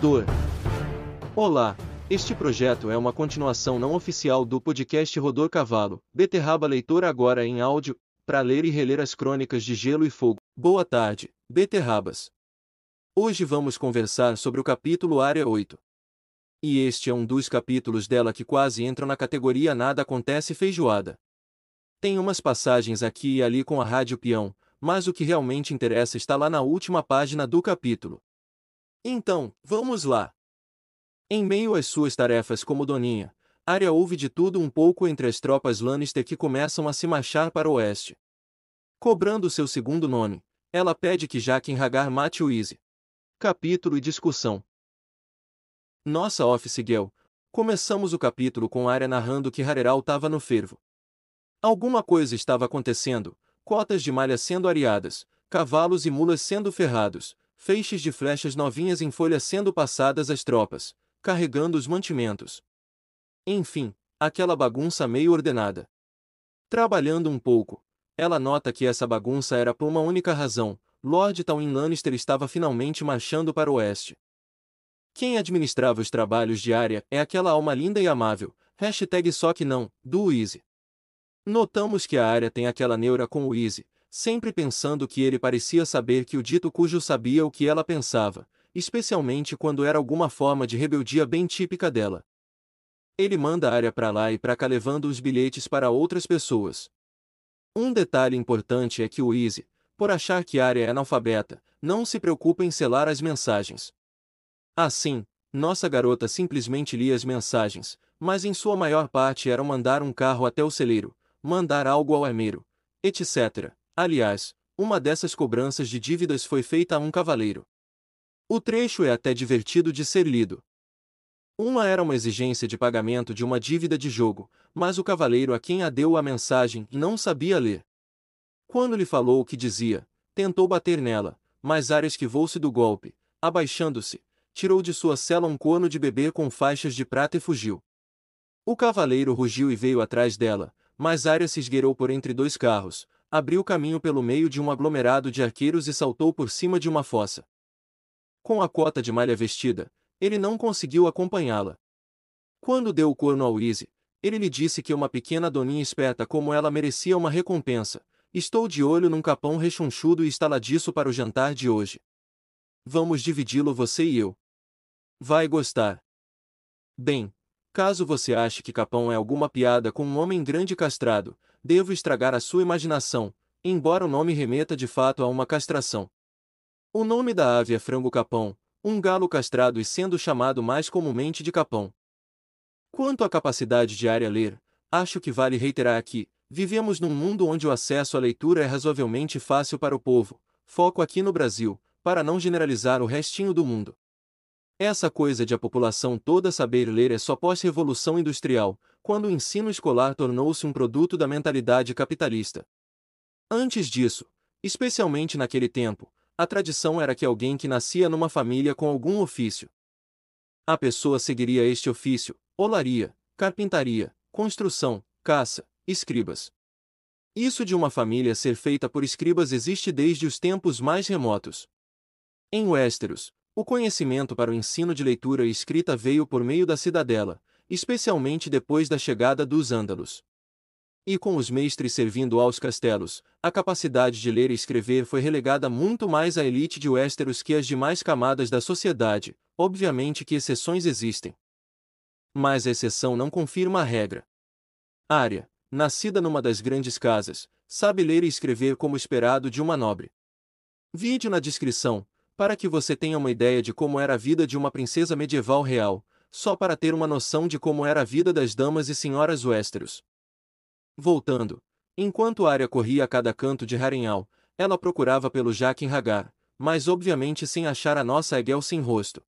Rodor. Olá, este projeto é uma continuação não oficial do podcast Rodor Cavalo, Beterraba Leitor agora em áudio, para ler e reler as crônicas de Gelo e Fogo. Boa tarde, Beterrabas. Hoje vamos conversar sobre o capítulo Área 8. E este é um dos capítulos dela que quase entram na categoria Nada Acontece Feijoada. Tem umas passagens aqui e ali com a rádio peão, mas o que realmente interessa está lá na última página do capítulo. Então, vamos lá. Em meio às suas tarefas como doninha, Arya ouve de tudo um pouco entre as tropas Lannister que começam a se marchar para o oeste. Cobrando seu segundo nome, ela pede que Jaqen Hagar mate o Easy. Capítulo e discussão. Nossa Office Girl, começamos o capítulo com Arya narrando que Hareral estava no fervo. Alguma coisa estava acontecendo, cotas de malha sendo areadas, cavalos e mulas sendo ferrados, feixes de flechas novinhas em folha sendo passadas às tropas, carregando os mantimentos. Enfim, aquela bagunça meio ordenada. Trabalhando um pouco, ela nota que essa bagunça era por uma única razão: Lord Tywin Lannister estava finalmente marchando para o oeste. Quem administrava os trabalhos de área é aquela alma linda e amável, hashtag só que não, do Easy. Notamos que a área tem aquela neura com o Easy, sempre pensando que ele parecia saber que o dito cujo sabia o que ela pensava, especialmente quando era alguma forma de rebeldia bem típica dela. Ele manda a área para lá e para cá levando os bilhetes para outras pessoas. Um detalhe importante é que o Easy, por achar que a área é analfabeta, não se preocupa em selar as mensagens. Assim, nossa garota simplesmente lia as mensagens, mas em sua maior parte eram mandar um carro até o celeiro, mandar algo ao armeiro, etc. Aliás, uma dessas cobranças de dívidas foi feita a um cavaleiro. O trecho é até divertido de ser lido. Uma era uma exigência de pagamento de uma dívida de jogo, mas o cavaleiro a quem a deu a mensagem não sabia ler. Quando lhe falou o que dizia, tentou bater nela, mas Arya esquivou-se do golpe, abaixando-se, tirou de sua cela um corno de bebê com faixas de prata e fugiu. O cavaleiro rugiu e veio atrás dela, mas Arya se esgueirou por entre dois carros, abriu caminho pelo meio de um aglomerado de arqueiros e saltou por cima de uma fossa. Com a cota de malha vestida, ele não conseguiu acompanhá-la. Quando deu o corno ao Easy, ele lhe disse que uma pequena doninha esperta como ela merecia uma recompensa. Estou de olho num capão rechonchudo e estaladiço para o jantar de hoje. Vamos dividi-lo você e eu. Vai gostar. Bem, Caso você ache que Capão é alguma piada com um homem grande castrado, devo estragar a sua imaginação, embora o nome remeta de fato a uma castração. O nome da ave é frango capão, um galo castrado e sendo chamado mais comumente de capão. Quanto à capacidade de área ler, acho que vale reiterar aqui, vivemos num mundo onde o acesso à leitura é razoavelmente fácil para o povo, foco aqui no Brasil, para não generalizar o restinho do mundo. Essa coisa de a população toda saber ler é só pós-revolução industrial, quando o ensino escolar tornou-se um produto da mentalidade capitalista. Antes disso, especialmente naquele tempo, a tradição era que alguém que nascia numa família com algum ofício. A pessoa seguiria este ofício, olaria, carpintaria, construção, caça, escribas. Isso de uma família ser feita por escribas existe desde os tempos mais remotos. Em Westeros, o conhecimento para o ensino de leitura e escrita veio por meio da cidadela, especialmente depois da chegada dos ândalos. E com os mestres servindo aos castelos, a capacidade de ler e escrever foi relegada muito mais à elite de Westeros que às demais camadas da sociedade, obviamente que exceções existem. Mas a exceção não confirma a regra. Área, nascida numa das grandes casas, sabe ler e escrever como esperado de uma nobre. Vídeo na descrição, para que você tenha uma ideia de como era a vida de uma princesa medieval real, só para ter uma noção de como era a vida das damas e senhoras Westeros. Voltando, enquanto Arya corria a cada canto de Harrenhal, ela procurava pelo Jaqen Hagar, mas obviamente sem achar a nossa Egel sem rosto.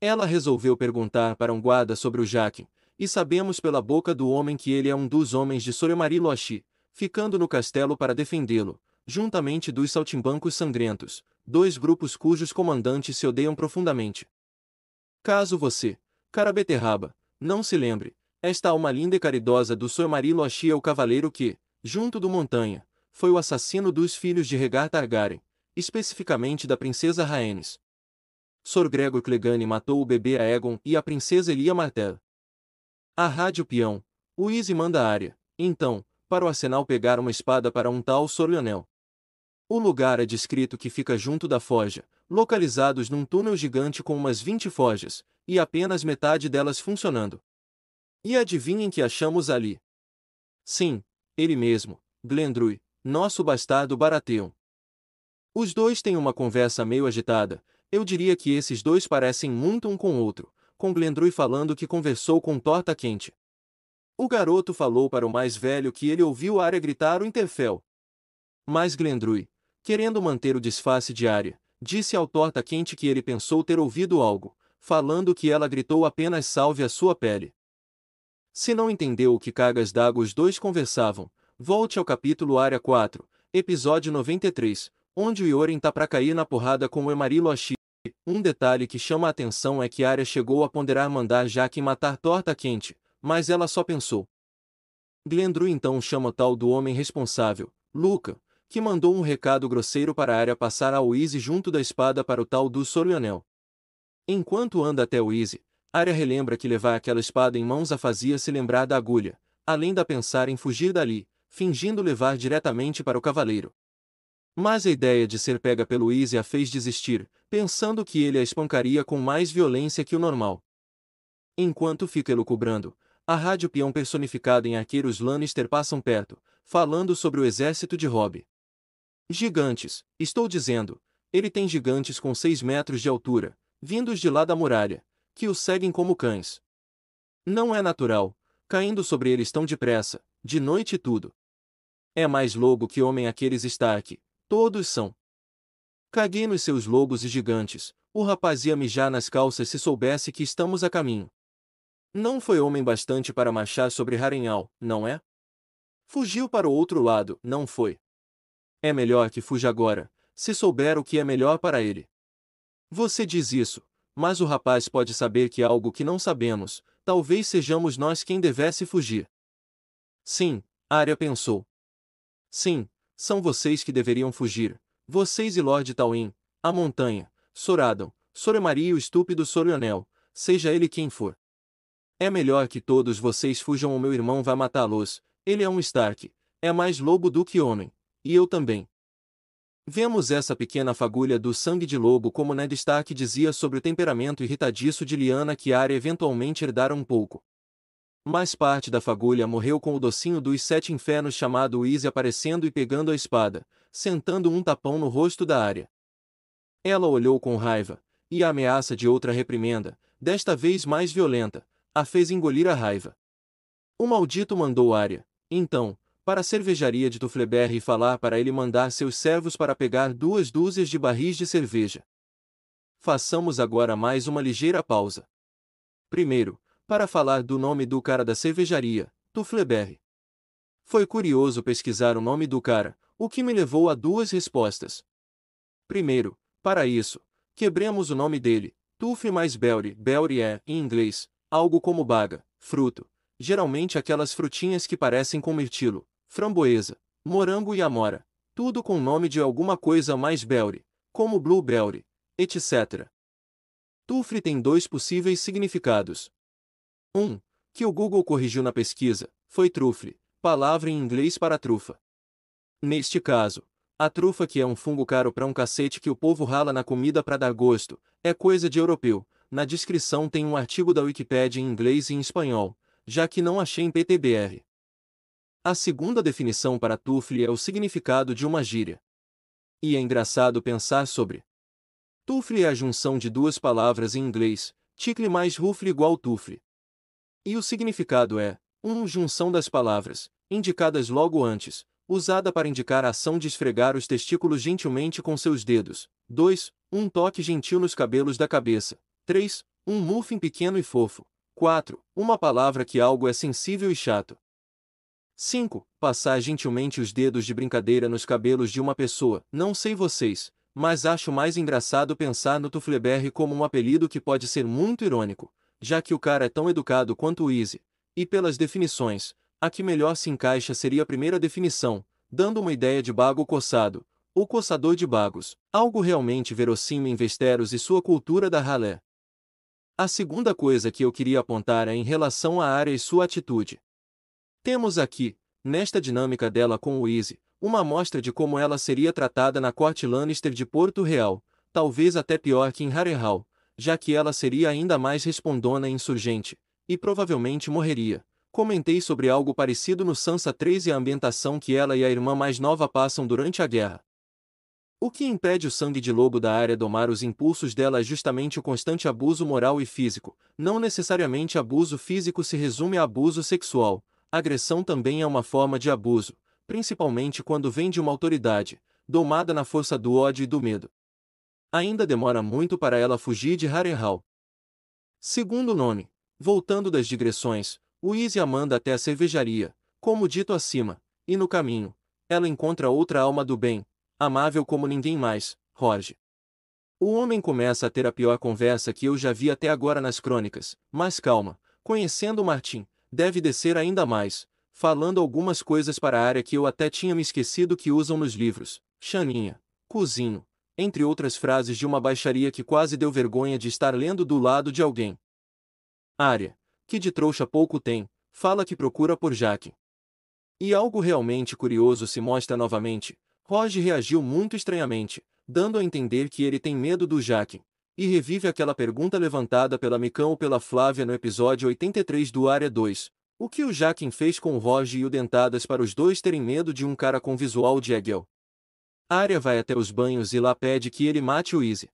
Ela resolveu perguntar para um guarda sobre o Jaqen, e sabemos pela boca do homem que ele é um dos homens de Soremari Loashi, ficando no castelo para defendê-lo, juntamente dos saltimbancos sangrentos, dois grupos cujos comandantes se odeiam profundamente. Caso você, cara beterraba, não se lembre, esta alma linda e caridosa do Sr. Marilo Ashi é o cavaleiro que, junto do Montanha, foi o assassino dos filhos de Regar Targaryen, especificamente da princesa Rhaenys. Sor Gregor Clegane matou o bebê Aegon e a princesa Elia Martell. A rádio peão. O Easy manda a área, então, para o arsenal pegar uma espada para um tal Sor Lionel. O lugar é descrito que fica junto da forja, localizados num túnel gigante com umas 20 forjas, e apenas metade delas funcionando. E adivinhem que achamos ali? Sim, ele mesmo, Glendrui, nosso bastardo Baratheon. Os dois têm uma conversa meio agitada, eu diria que esses dois parecem muito um com o outro, com Glendrui falando que conversou com Torta Quente. O garoto falou para o mais velho que ele ouviu Arya gritar o Interfell. Mas Glendrui, querendo manter o disfarce de Arya, disse ao Torta Quente que ele pensou ter ouvido algo, falando que ela gritou apenas salve a sua pele. Se não entendeu o que cargas d'água os dois conversavam, volte ao capítulo Área 4, episódio 93, onde o Yoren tá pra cair na porrada com o Emarilo Ashi. Um detalhe que chama a atenção é que Arya chegou a ponderar mandar Jaque matar Torta Quente, mas ela só pensou. Glendru então chama o tal do homem responsável, Luca, que mandou um recado grosseiro para Arya passar a Easy junto da espada para o tal do Sorionel. Enquanto anda até o Arya relembra que levar aquela espada em mãos a fazia se lembrar da agulha, além da pensar em fugir dali, fingindo levar diretamente para o cavaleiro. Mas a ideia de ser pega pelo Easy a fez desistir, pensando que ele a espancaria com mais violência que o normal. Enquanto fica elucubrando, a rádio peão personificada em arqueiros Lannister passam perto, falando sobre o exército de Robb. Gigantes, estou dizendo, ele tem gigantes com seis metros de altura, vindos de lá da muralha, que o seguem como cães. Não é natural, caindo sobre eles tão depressa, de noite tudo. É mais lobo que homem aqueles Stark, Todos são. Caguei nos seus lobos e gigantes, o rapaz ia mijar nas calças se soubesse que estamos a caminho. Não foi homem bastante para marchar sobre Harenhal, não é? Fugiu para o outro lado, não foi. É melhor que fuja agora, se souber o que é melhor para ele. Você diz isso, mas o rapaz pode saber que algo que não sabemos, talvez sejamos nós quem devesse fugir. Sim, Arya pensou. Sim, são vocês que deveriam fugir. Vocês e Lord Tawin, a montanha, Soradon, Soremaria e o estúpido Sorionel, seja ele quem for. É melhor que todos vocês fujam ou meu irmão vai matá-los. Ele é um Stark, é mais lobo do que homem, e eu também. Vemos essa pequena fagulha do sangue de lobo como Ned Stark dizia sobre o temperamento irritadiço de Lyanna que Arya eventualmente herdara um pouco. Mais parte da fagulha morreu com o docinho dos sete infernos chamado Easy aparecendo e pegando a espada, sentando um tapão no rosto da área. Ela olhou com raiva, e a ameaça de outra reprimenda, desta vez mais violenta, a fez engolir a raiva. O maldito mandou Arya, então, para a cervejaria de Tufleberry e falar para ele mandar seus servos para pegar duas dúzias de barris de cerveja. Façamos agora mais uma ligeira pausa. Primeiro, para falar do nome do cara da cervejaria, Tufleberry. Foi curioso pesquisar o nome do cara, o que me levou a duas respostas. Primeiro, para isso, quebremos o nome dele, Tufle mais Belry. Belry é, em inglês, algo como baga, fruto, geralmente aquelas frutinhas que parecem com mirtilo, framboesa, morango e amora, tudo com nome de alguma coisa mais Belry, como blueberry, etc. Tufle tem dois possíveis significados. 1. Que o Google corrigiu na pesquisa, foi trufle, palavra em inglês para trufa. Neste caso, a trufa que é um fungo caro para um cacete que o povo rala na comida para dar gosto, é coisa de europeu. Na descrição tem um artigo da Wikipedia em inglês e em espanhol, já que não achei em PTBR. A segunda definição para tufle é o significado de uma gíria. E é engraçado pensar sobre. Tufle é a junção de duas palavras em inglês, ticle mais rufle igual tufle. E o significado é, 1. Um, junção das palavras, indicadas logo antes, usada para indicar a ação de esfregar os testículos gentilmente com seus dedos. 2. Um toque gentil nos cabelos da cabeça. 3. Um muffin pequeno e fofo. 4. Uma palavra que algo é sensível e chato. 5. Passar gentilmente os dedos de brincadeira nos cabelos de uma pessoa. Não sei vocês, mas acho mais engraçado pensar no Tufleberry como um apelido que pode ser muito irônico, já que o cara é tão educado quanto o Easy, e pelas definições, a que melhor se encaixa seria a primeira definição, dando uma ideia de bago coçado, o coçador de bagos, algo realmente verossímil em Vesteros e sua cultura da ralé. A segunda coisa que eu queria apontar é em relação à área e sua atitude. Temos aqui, nesta dinâmica dela com o Easy, uma amostra de como ela seria tratada na corte Lannister de Porto Real, talvez até pior que em Harrenhal, já que ela seria ainda mais respondona e insurgente, e provavelmente morreria. Comentei sobre algo parecido no Sansa 3 e a ambientação que ela e a irmã mais nova passam durante a guerra. O que impede o sangue de lobo da área domar os impulsos dela é justamente o constante abuso moral e físico. Não necessariamente abuso físico se resume a abuso sexual. Agressão também é uma forma de abuso, principalmente quando vem de uma autoridade, domada na força do ódio e do medo. Ainda demora muito para ela fugir de Harrenhal. Segundo nome, voltando das digressões, o Easy a manda até a cervejaria, como dito acima, e no caminho, ela encontra outra alma do bem, amável como ninguém mais, Jorge. O homem começa a ter a pior conversa que eu já vi até agora nas crônicas, mas calma, conhecendo Martim, deve descer ainda mais, falando algumas coisas para a área que eu até tinha me esquecido que usam nos livros, Xaninha, cozinho, entre outras frases de uma baixaria que quase deu vergonha de estar lendo do lado de alguém. Área, que de trouxa pouco tem, fala que procura por Jaque. E algo realmente curioso se mostra novamente. Roger reagiu muito estranhamente, dando a entender que ele tem medo do Jaque, e revive aquela pergunta levantada pela Micão ou pela Flávia no episódio 83 do Área 2. O que o Jaquim fez com o Roger e o Dentadas para os dois terem medo de um cara com visual de Egel? Arya vai até os banhos e lá pede que ele mate o Easy.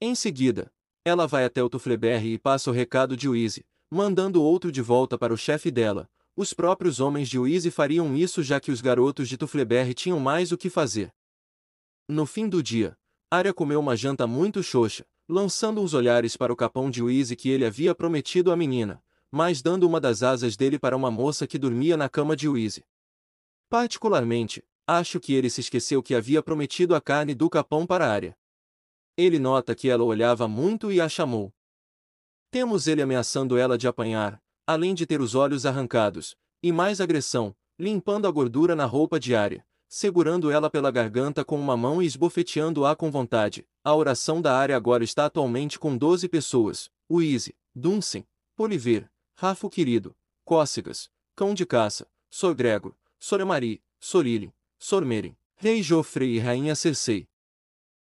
Em seguida, ela vai até o Tufleberry e passa o recado de Easy, mandando outro de volta para o chefe dela. Os próprios homens de Easy fariam isso já que os garotos de Tufleberry tinham mais o que fazer. No fim do dia, Arya comeu uma janta muito xoxa, lançando uns olhares para o capão de Easy que ele havia prometido à menina, mas dando uma das asas dele para uma moça que dormia na cama de Easy. Particularmente, Acho que ele se esqueceu que havia prometido a carne do capão para a área. Ele nota que ela olhava muito e a chamou. Temos ele ameaçando ela de apanhar, além de ter os olhos arrancados, e mais agressão, limpando a gordura na roupa diária, segurando ela pela garganta com uma mão e esbofeteando-a com vontade. A oração da área agora está atualmente com 12 pessoas: Uise, Dunsen, Poliver, Rafo Querido, Cócegas, Cão de Caça, Sorgrego, Soremari, Sorilin, Sormeren, Rei Joffrey e Rainha Cersei.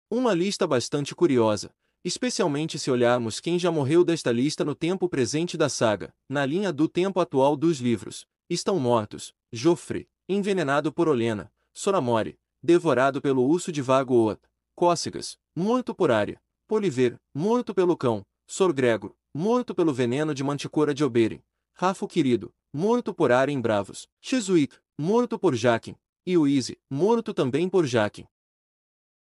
Uma lista bastante curiosa, especialmente se olharmos quem já morreu desta lista no tempo presente da saga, na linha do tempo atual dos livros. Estão mortos, Joffrey, envenenado por Olena, Soramore, devorado pelo urso de Vago Oat, Cócegas, morto por Arya, Poliver, morto pelo cão, Sorgrego, morto pelo veneno de Manticora de Oberyn, Rafo Querido, morto por Arya em Bravos, Chiswick, morto por Jaqen, e Easy, morto também por Jaqen.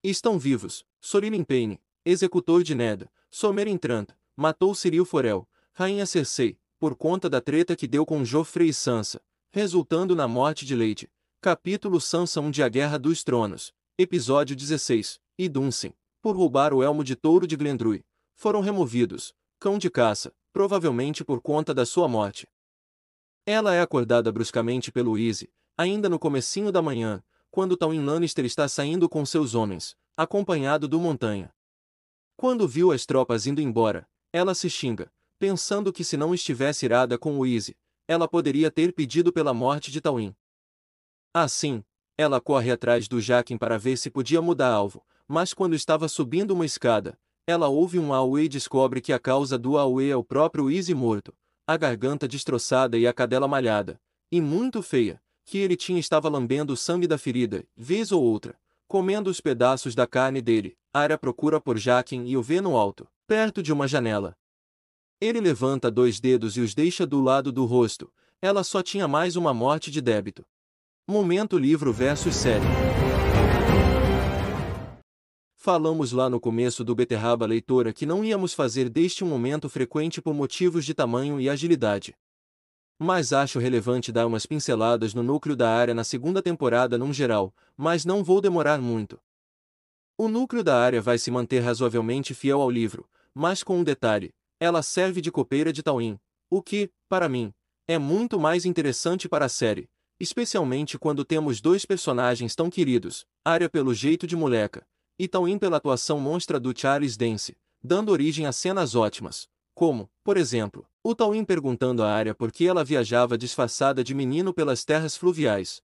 Estão vivos, Sorilin Payne, executor de Neda, Somer Trant, matou Ciril Forel, Rainha Cersei, por conta da treta que deu com Joffrey e Sansa, resultando na morte de Lady. Capítulo Sansa 1 de A Guerra dos Tronos, Episódio 16, e Dunsen, por roubar o elmo de touro de Glendrui, foram removidos, cão de caça, provavelmente por conta da sua morte. Ela é acordada bruscamente pelo Easy, ainda no comecinho da manhã, quando Tywin Lannister está saindo com seus homens, acompanhado do Montanha. Quando viu as tropas indo embora, ela se xinga, pensando que se não estivesse irada com o Easy, ela poderia ter pedido pela morte de Tywin. Assim, ela corre atrás do Jaqen para ver se podia mudar alvo, mas quando estava subindo uma escada, ela ouve um auê e descobre que a causa do auê é o próprio Easy morto, a garganta destroçada e a cadela malhada, e muito feia, que ele tinha estava lambendo o sangue da ferida, vez ou outra, comendo os pedaços da carne dele. Arya procura por Jaqen e o vê no alto, perto de uma janela. Ele levanta dois dedos e os deixa do lado do rosto. Ela só tinha mais uma morte de débito. Momento livro versus série. Falamos lá no começo do Beterraba Leitora que não íamos fazer deste um momento frequente por motivos de tamanho e agilidade mas acho relevante dar umas pinceladas no núcleo da área na segunda temporada num geral, mas não vou demorar muito. O núcleo da área vai se manter razoavelmente fiel ao livro, mas com um detalhe: ela serve de copeira de Tawin, o que, para mim, é muito mais interessante para a série, especialmente quando temos dois personagens tão queridos, Arya pelo jeito de moleca, e Tawin pela atuação monstra do Charles Dance, dando origem a cenas ótimas, como, por exemplo, o Tawin perguntando a Arya por que ela viajava disfarçada de menino pelas terras fluviais,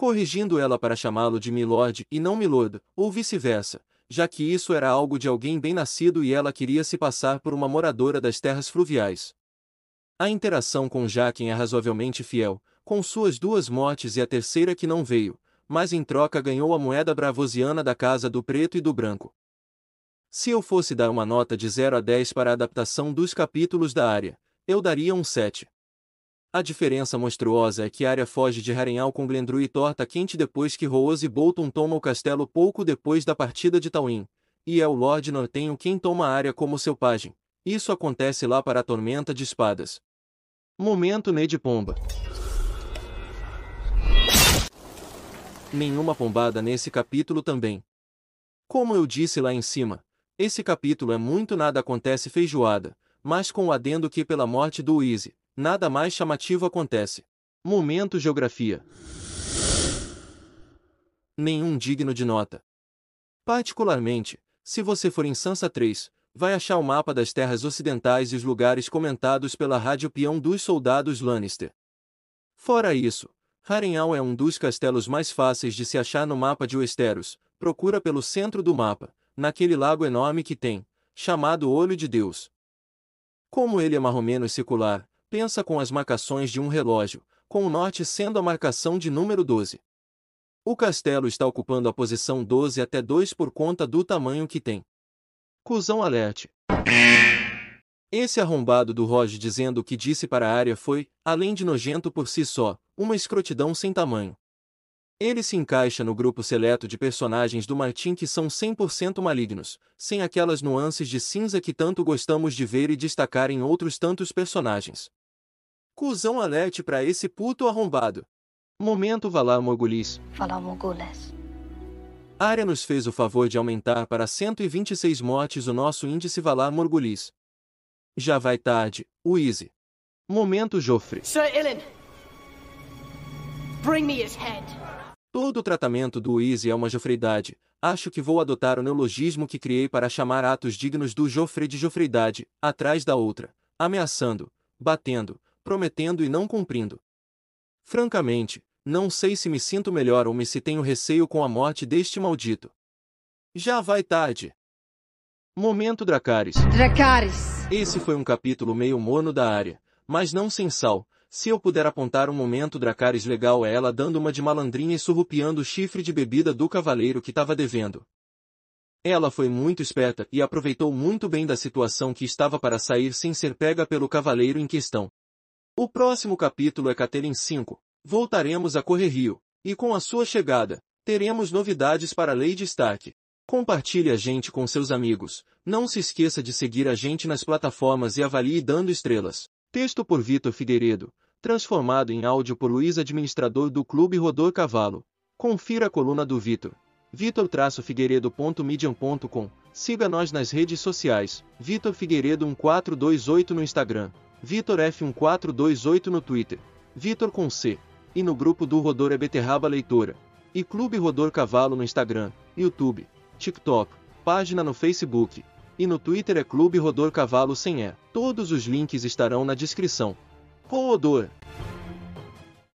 corrigindo ela para chamá-lo de Milord e não Milord, ou vice-versa, já que isso era algo de alguém bem nascido e ela queria se passar por uma moradora das terras fluviais. A interação com Jaqen é razoavelmente fiel, com suas duas mortes e a terceira que não veio, mas em troca ganhou a moeda bravosiana da casa do preto e do branco. Se eu fosse dar uma nota de 0 a 10 para a adaptação dos capítulos da área, eu daria um 7. A diferença monstruosa é que Arya foge de Harrenhal com Glendru e torta quente depois que Rose Bolton toma o castelo pouco depois da partida de Tawin, e é o Lord Nortenho quem toma Arya como seu pajem. Isso acontece lá para a Tormenta de Espadas. Momento Ned Pomba. Nenhuma pombada nesse capítulo também. Como eu disse lá em cima, esse capítulo é muito nada acontece feijoada, mas com o adendo que pela morte do Easy, nada mais chamativo acontece. Momento Geografia. Nenhum digno de nota. Particularmente, se você for em Sansa 3, vai achar o mapa das terras ocidentais e os lugares comentados pela rádio peão dos soldados Lannister. Fora isso, Harrenhal é um dos castelos mais fáceis de se achar no mapa de Westeros. Procura pelo centro do mapa, naquele lago enorme que tem, chamado Olho de Deus. Como ele é marromenos circular, pensa com as marcações de um relógio, com o norte sendo a marcação de número 12. O castelo está ocupando a posição 12 até 2 por conta do tamanho que tem. Cusão alerte. Esse arrombado do Roge dizendo o que disse para a área foi, além de nojento por si só, uma escrotidão sem tamanho. Ele se encaixa no grupo seleto de personagens do Martin que são 100% malignos, sem aquelas nuances de cinza que tanto gostamos de ver e destacar em outros tantos personagens. Cusão alerte para esse puto arrombado. Momento Valar Morgulis. Valar Morgulis. Arya nos fez o favor de aumentar para 126 mortes o nosso índice Valar Morgulis. Já vai tarde, Easy. Momento Joffre. Sir Ilan! Bring me his head! Todo o tratamento do Easy é uma jofreidade. Acho que vou adotar o neologismo que criei para chamar atos dignos do Joffre de jofreidade, atrás da outra, ameaçando, batendo, prometendo e não cumprindo. Francamente, não sei se me sinto melhor ou me se tenho receio com a morte deste maldito. Já vai tarde. Momento Dracarys. Dracarys. Esse foi um capítulo meio mono da área, mas não sem sal. Se eu puder apontar um momento Dracarys legal é ela dando uma de malandrinha e surrupiando o chifre de bebida do cavaleiro que estava devendo. Ela foi muito esperta e aproveitou muito bem da situação que estava para sair sem ser pega pelo cavaleiro em questão. O próximo capítulo é Catelyn 5. Voltaremos a Correr Rio, e com a sua chegada, teremos novidades para Lady Stark. Compartilhe a gente com seus amigos. Não se esqueça de seguir a gente nas plataformas e avalie dando estrelas. Texto por Vitor Figueiredo. Transformado em áudio por Luiz Administrador do Clube Rodor Cavalo. Confira a coluna do Vitor. vitor-figueiredo.medium.com Siga nós nas redes sociais. Vitor Figueiredo 1428 no Instagram. Vitor F1428 no Twitter. Vitor com C. E no grupo do Rodor é Beterraba Leitora. E Clube Rodor Cavalo no Instagram, YouTube. TikTok, página no Facebook e no Twitter é Clube Rodor Cavalo sem E. Todos os links estarão na descrição. Rodor!